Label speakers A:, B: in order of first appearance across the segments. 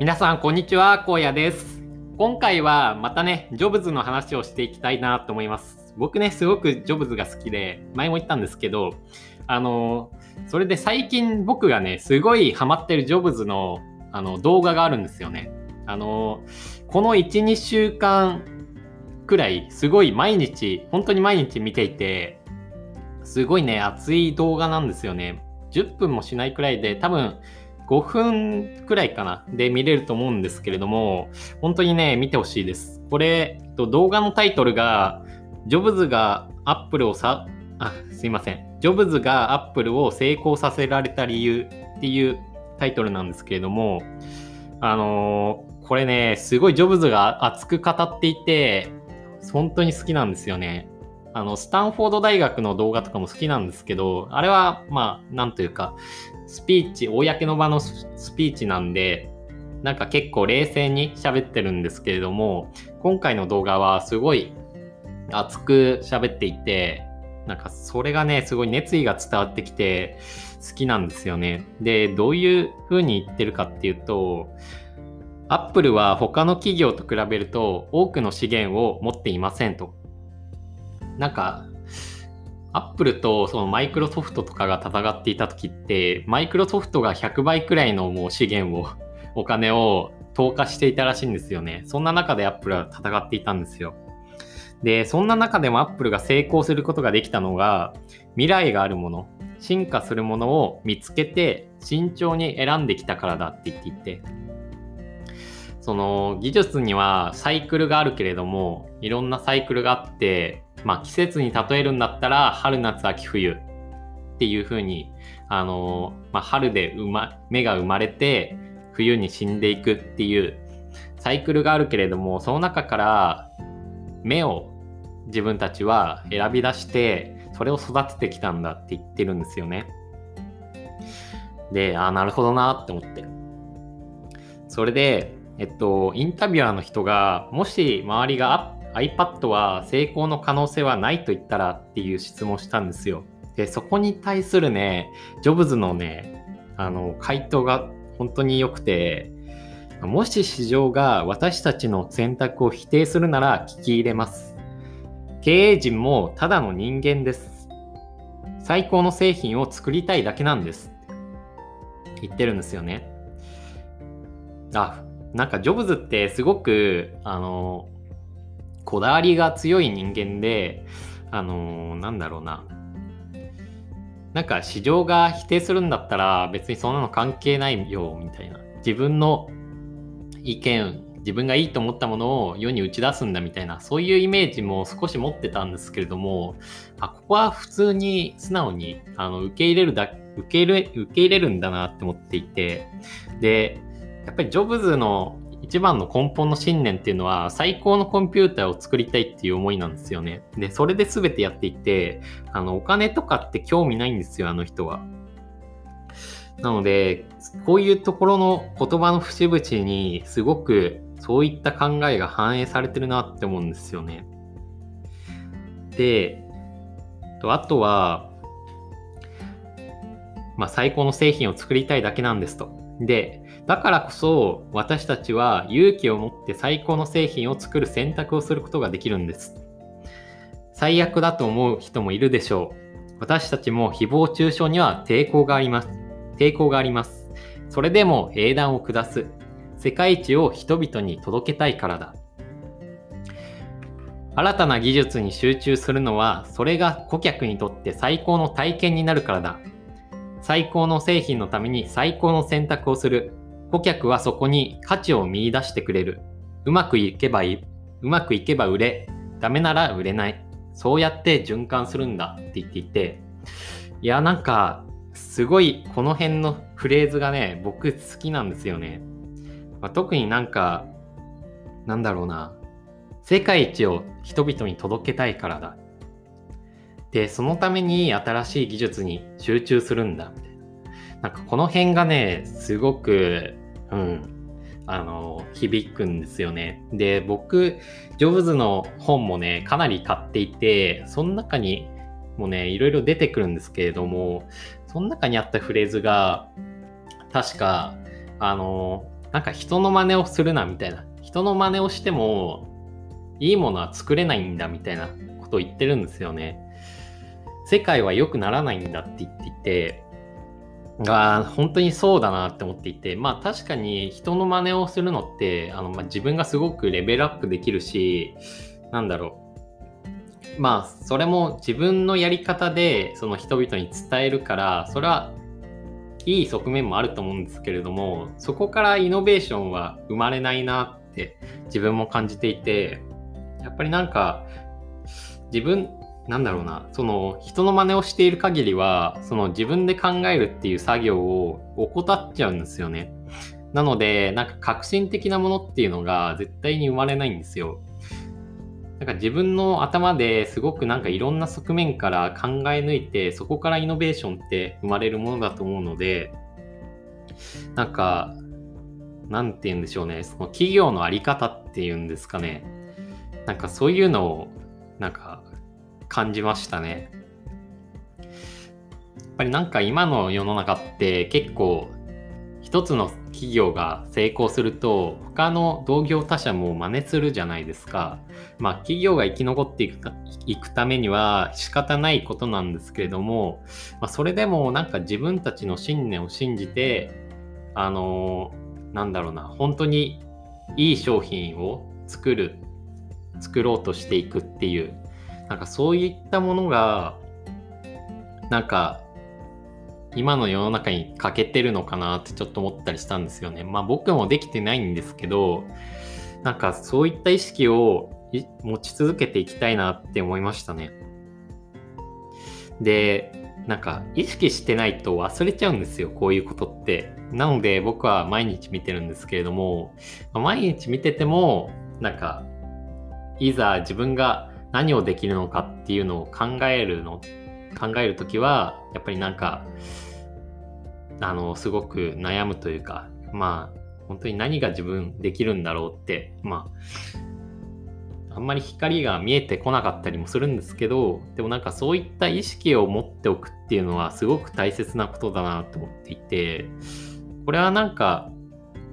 A: 皆さん、こんにちは。荒野です。今回はまたね、ジョブズの話をしていきたいなと思います。僕ね、すごくジョブズが好きで、前も言ったんですけど、あの、それで最近僕がね、すごいハマってるジョブズのあの動画があるんですよね。あの、この1、2週間くらい、すごい毎日、本当に毎日見ていて、すごいね、熱い動画なんですよね。10分もしないくらいで、多分、5分くらいかなで見れると思うんですけれども、本当にね、見てほしいです。これ、動画のタイトルが、ジョブズがアップルをさ、あ、すいません。ジョブズがアップルを成功させられた理由っていうタイトルなんですけれども、あのー、これね、すごいジョブズが熱く語っていて、本当に好きなんですよね。あの、スタンフォード大学の動画とかも好きなんですけど、あれは、まあ、なんというか、スピーチ、公の場のスピーチなんで、なんか結構冷静に喋ってるんですけれども、今回の動画はすごい熱く喋っていて、なんかそれがね、すごい熱意が伝わってきて好きなんですよね。で、どういう風に言ってるかっていうと、アップルは他の企業と比べると多くの資源を持っていませんと。なんかアップルとそのマイクロソフトとかが戦っていた時って、マイクロソフトが100倍くらいのもう資源を、お金を投下していたらしいんですよね。そんな中でアップルは戦っていたんですよ。で、そんな中でもアップルが成功することができたのが、未来があるもの、進化するものを見つけて慎重に選んできたからだって言っていて、その技術にはサイクルがあるけれども、いろんなサイクルがあって、まあ、季節に例えるんだったら春夏秋冬っていう風にあのまあ、春で生、ま、芽が生まれて冬に死んでいくっていうサイクルがあるけれどもその中から芽を自分たちは選び出してそれを育ててきたんだって言ってるんですよね。で、ああ、なるほどなって思って。それで、えっと、インタビュアーの人が、もし周りが iPad は成功の可能性はないと言ったらっていう質問したんですよ。で、そこに対するね、ジョブズのね、あの、回答が本当に良くて、もし市場が私たちの選択を否定するなら聞き入れます。経営陣もただの人間です。最高の製品を作りたいだけなんです。言ってるんですよね。あ、なんかジョブズってすごく、あの、こだわりが強い人間で、あのー、なんだろうな。なんか市場が否定するんだったら別にそんなの関係ないよ、みたいな。自分の意見、自分がいいと思ったものを世に打ち出すんだみたいな、そういうイメージも少し持ってたんですけれども、あ、ここは普通に素直にあの受け入れるだ、受け入れ、受け入れるんだなって思っていて、で、やっぱりジョブズの一番の根本の信念っていうのは最高のコンピューターを作りたいっていう思いなんですよね。で、それで全てやっていて、あの、お金とかって興味ないんですよ、あの人は。なので、こういうところの言葉の節々にすごくそういった考えが反映されてるなって思うんですよね。で、あとは、まあ、最高の製品を作りたいだけなんですと。で、だからこそ私たちは勇気を持って最高の製品を作る選択をすることができるんです。最悪だと思う人もいるでしょう。私たちも誹謗中傷には抵抗があります。抵抗があります。それでも英断を下す。世界一を人々に届けたいからだ。新たな技術に集中するのは、それが顧客にとって最高の体験になるからだ。最高の製品のために最高の選択をする。顧客はそこに価値を見出してくれる。うまくいけばいい。うまくいけば売れ。ダメなら売れない。そうやって循環するんだって言っていて、いや、なんか、すごいこの辺のフレーズがね、僕好きなんですよね。まあ、特になんか、なんだろうな。世界一を人々に届けたいからだ。で、そのために新しい技術に集中するんだ。なんかこの辺がね、すごく、うん、あの、響くんですよね。で、僕、ジョブズの本もね、かなり買っていて、その中にもね、いろいろ出てくるんですけれども、その中にあったフレーズが、確か、あの、なんか人の真似をするなみたいな。人の真似をしても、いいものは作れないんだみたいなことを言ってるんですよね。世界は良くならないんだって言っていて、あ本当にそうだなって思っていて、まあ確かに人の真似をするのって、あのまあ、自分がすごくレベルアップできるし、なんだろう。まあそれも自分のやり方でその人々に伝えるから、それはいい側面もあると思うんですけれども、そこからイノベーションは生まれないなって自分も感じていて、やっぱりなんか自分なんだろうな、その人の真似をしている限りは、その自分で考えるっていう作業を怠っちゃうんですよね。なので、なんか革新的なものっていうのが絶対に生まれないんですよ。なんか自分の頭ですごくなんかいろんな側面から考え抜いて、そこからイノベーションって生まれるものだと思うので、なんか、なんて言うんでしょうね、その企業のあり方っていうんですかね。なんかそういうのを、なんか感じましたね。やっぱりなんか今の世の中って結構一つの企業が成功すると他の同業他社も真似するじゃないですか。まあ企業が生き残っていくたいくためには仕方ないことなんですけれども、まあ、それでもなんか自分たちの信念を信じてあのー、なんだろうな本当にいい商品を作る作ろうとしていくっていうなんかそういったものが、なんか、今の世の中に欠けてるのかなってちょっと思ったりしたんですよね。まあ僕もできてないんですけど、なんかそういった意識を持ち続けていきたいなって思いましたね。で、なんか意識してないと忘れちゃうんですよ、こういうことって。なので僕は毎日見てるんですけれども、毎日見てても、なんか、いざ自分が何をできるのかっていうのを考えるの考える時はやっぱりなんかあのすごく悩むというかまあ本当に何が自分できるんだろうってまああんまり光が見えてこなかったりもするんですけどでもなんかそういった意識を持っておくっていうのはすごく大切なことだなと思っていてこれはなんか、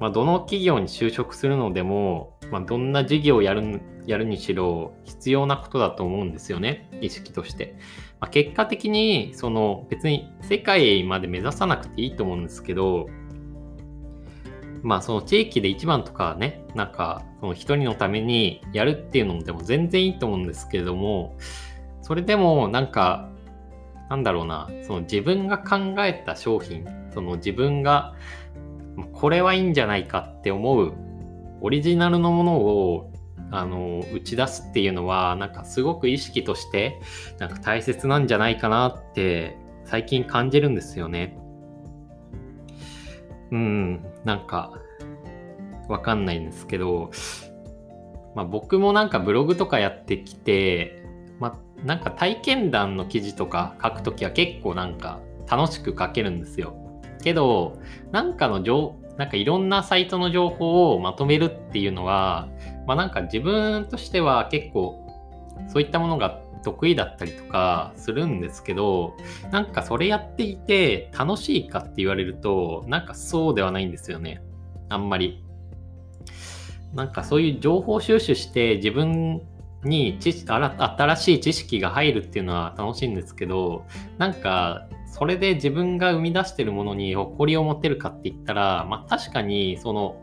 A: まあ、どの企業に就職するのでもまあ、どんな事業をやるやるにしろ必要なことだと思うんですよね。意識として、まあ、結果的にその別に世界まで目指さなくていいと思うんですけどまあその地域で一番とかねなんかその一人のためにやるっていうのでも全然いいと思うんですけれどもそれでもなんかなんだろうなその自分が考えた商品その自分がこれはいいんじゃないかって思うオリジナルのものをあの打ち出すっていうのはなんかすごく意識としてなんか大切なんじゃないかなって最近感じるんですよね。うん、なんかわかんないんですけど、まあ、僕もなんかブログとかやってきて、まあ、なんか体験談の記事とか書くときは結構なんか楽しく書けるんですよ。けど、なんかの情なんかいろんなサイトの情報をまとめるっていうのは、まあなんか自分としては結構そういったものが得意だったりとかするんですけど、なんかそれやっていて楽しいかって言われると、なんかそうではないんですよね。あんまり。なんかそういう情報収集して自分に知新しい知識が入るっていうのは楽しいんですけど、なんかそれで自分が生み出してるものに誇りを持てるかって言ったら、まあ確かにその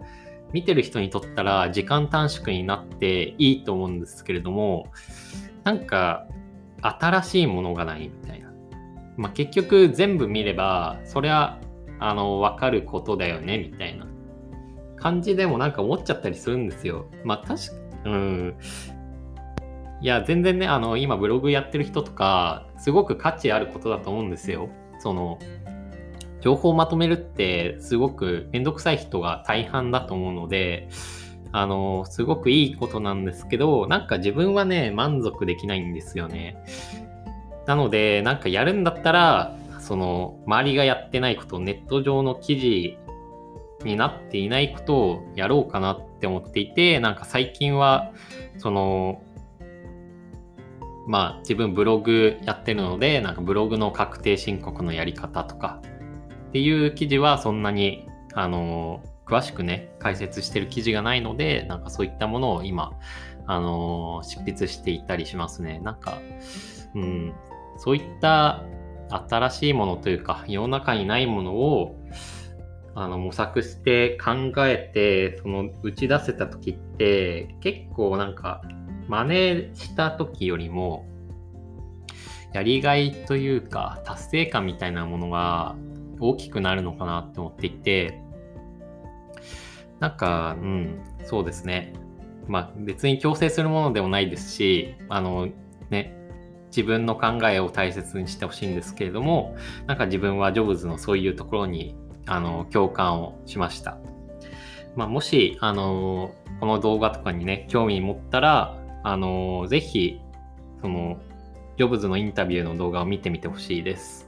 A: 見てる人にとったら時間短縮になっていいと思うんですけれども、なんか新しいものがないみたいな。まあ結局全部見れば、そりゃあの分かることだよねみたいな感じでもなんか思っちゃったりするんですよ。まあ確か、うん。いや、全然ね、あの、今ブログやってる人とか、すごく価値あることだと思うんですよ。その、情報をまとめるってすごくめんどくさい人が大半だと思うので、あの、すごくいいことなんですけど、なんか自分はね、満足できないんですよね。なので、なんかやるんだったら、その、周りがやってないこと、ネット上の記事になっていないことをやろうかなって思っていて、なんか最近は、その、まあ自分ブログやってるので、なんかブログの確定申告のやり方とかっていう記事はそんなに、あの詳しくね、解説してる記事がないので、なんかそういったものを今、あのー、執筆していたりしますね。なんか、うん、そういった新しいものというか、世の中にないものを、あの模索して考えてその打ち出せた時って結構なんか真似した時よりもやりがいというか達成感みたいなものが大きくなるのかなって思っていてなんかうんそうですねまあ別に強制するものでもないですしあのね自分の考えを大切にしてほしいんですけれどもなんか自分はジョブズのそういうところにあの共感をしました。まあ、もし、あのこの動画とかにね、興味持ったら、あのぜひ、その、ジョブズのインタビューの動画を見てみてほしいです。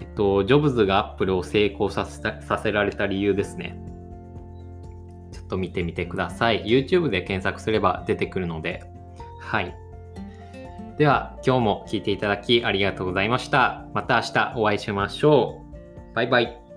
A: えっと、ジョブズがアップルを成功させたさせられた理由ですね。ちょっと見てみてください。YouTube で検索すれば出てくるので。はい。では、今日も聴いていただきありがとうございました。また明日お会いしましょう。バイバイ。